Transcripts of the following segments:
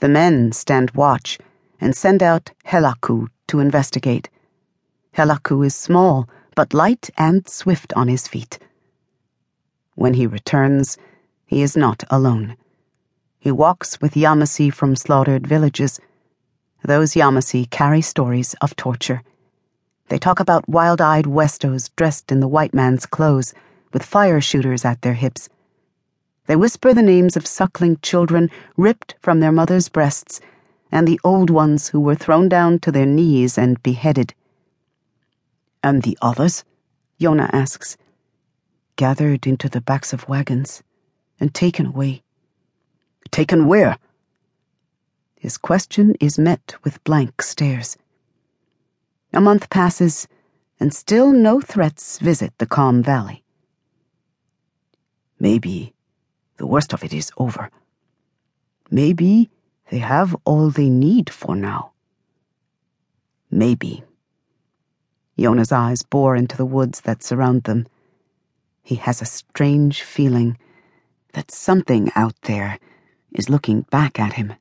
The men stand watch and send out Helaku to investigate. Helaku is small, but light and swift on his feet. When he returns, he is not alone. He walks with Yamasee from slaughtered villages. Those Yamasee carry stories of torture. They talk about wild eyed Westos dressed in the white man's clothes, with fire shooters at their hips. They whisper the names of suckling children ripped from their mothers' breasts, and the old ones who were thrown down to their knees and beheaded. And the others? Yona asks. Gathered into the backs of wagons and taken away. Taken where? His question is met with blank stares. A month passes, and still no threats visit the calm valley. Maybe the worst of it is over. Maybe they have all they need for now. Maybe. Yona's eyes bore into the woods that surround them. He has a strange feeling that something out there is looking back at him.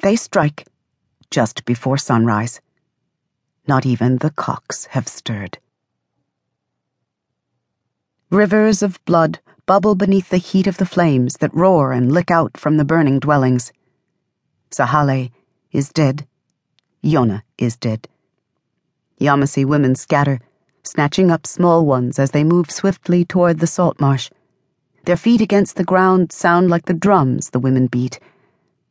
They strike just before sunrise. Not even the cocks have stirred. Rivers of blood bubble beneath the heat of the flames that roar and lick out from the burning dwellings. Sahale is dead. Yona is dead. Yamasee women scatter, snatching up small ones as they move swiftly toward the salt marsh. Their feet against the ground sound like the drums the women beat.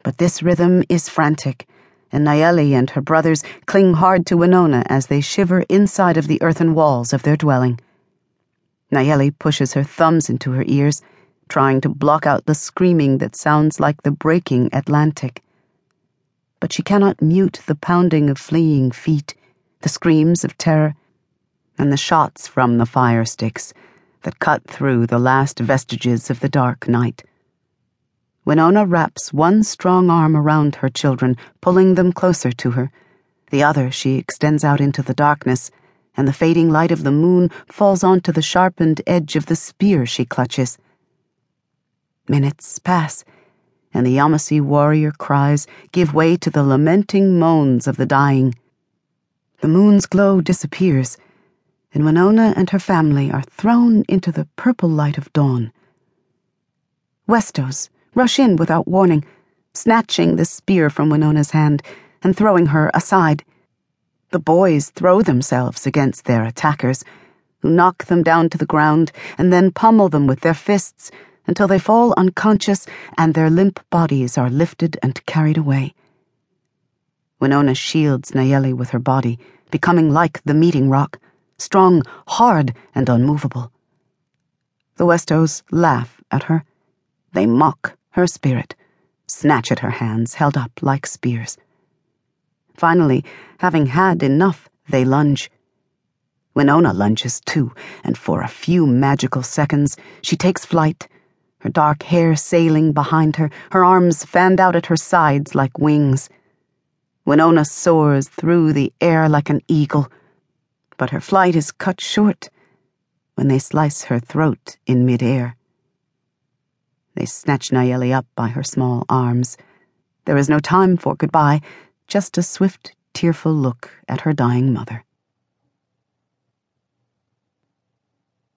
But this rhythm is frantic and Nayeli and her brothers cling hard to Winona as they shiver inside of the earthen walls of their dwelling. Nayeli pushes her thumbs into her ears, trying to block out the screaming that sounds like the breaking Atlantic. But she cannot mute the pounding of fleeing feet, the screams of terror, and the shots from the fire sticks that cut through the last vestiges of the dark night. Winona wraps one strong arm around her children, pulling them closer to her. The other she extends out into the darkness, and the fading light of the moon falls onto the sharpened edge of the spear she clutches. Minutes pass, and the Yamasee warrior cries give way to the lamenting moans of the dying. The moon's glow disappears, and Winona and her family are thrown into the purple light of dawn. Westos rush in without warning, snatching the spear from Winona's hand and throwing her aside. The boys throw themselves against their attackers, who knock them down to the ground and then pummel them with their fists until they fall unconscious and their limp bodies are lifted and carried away. Winona shields Nayeli with her body, becoming like the meeting rock, strong, hard, and unmovable. The Westos laugh at her. They mock her spirit, snatch at her hands held up like spears. Finally, having had enough, they lunge. Winona lunges too, and for a few magical seconds she takes flight, her dark hair sailing behind her, her arms fanned out at her sides like wings. Winona soars through the air like an eagle, but her flight is cut short when they slice her throat in midair. They snatch Nayeli up by her small arms. There is no time for goodbye, just a swift, tearful look at her dying mother.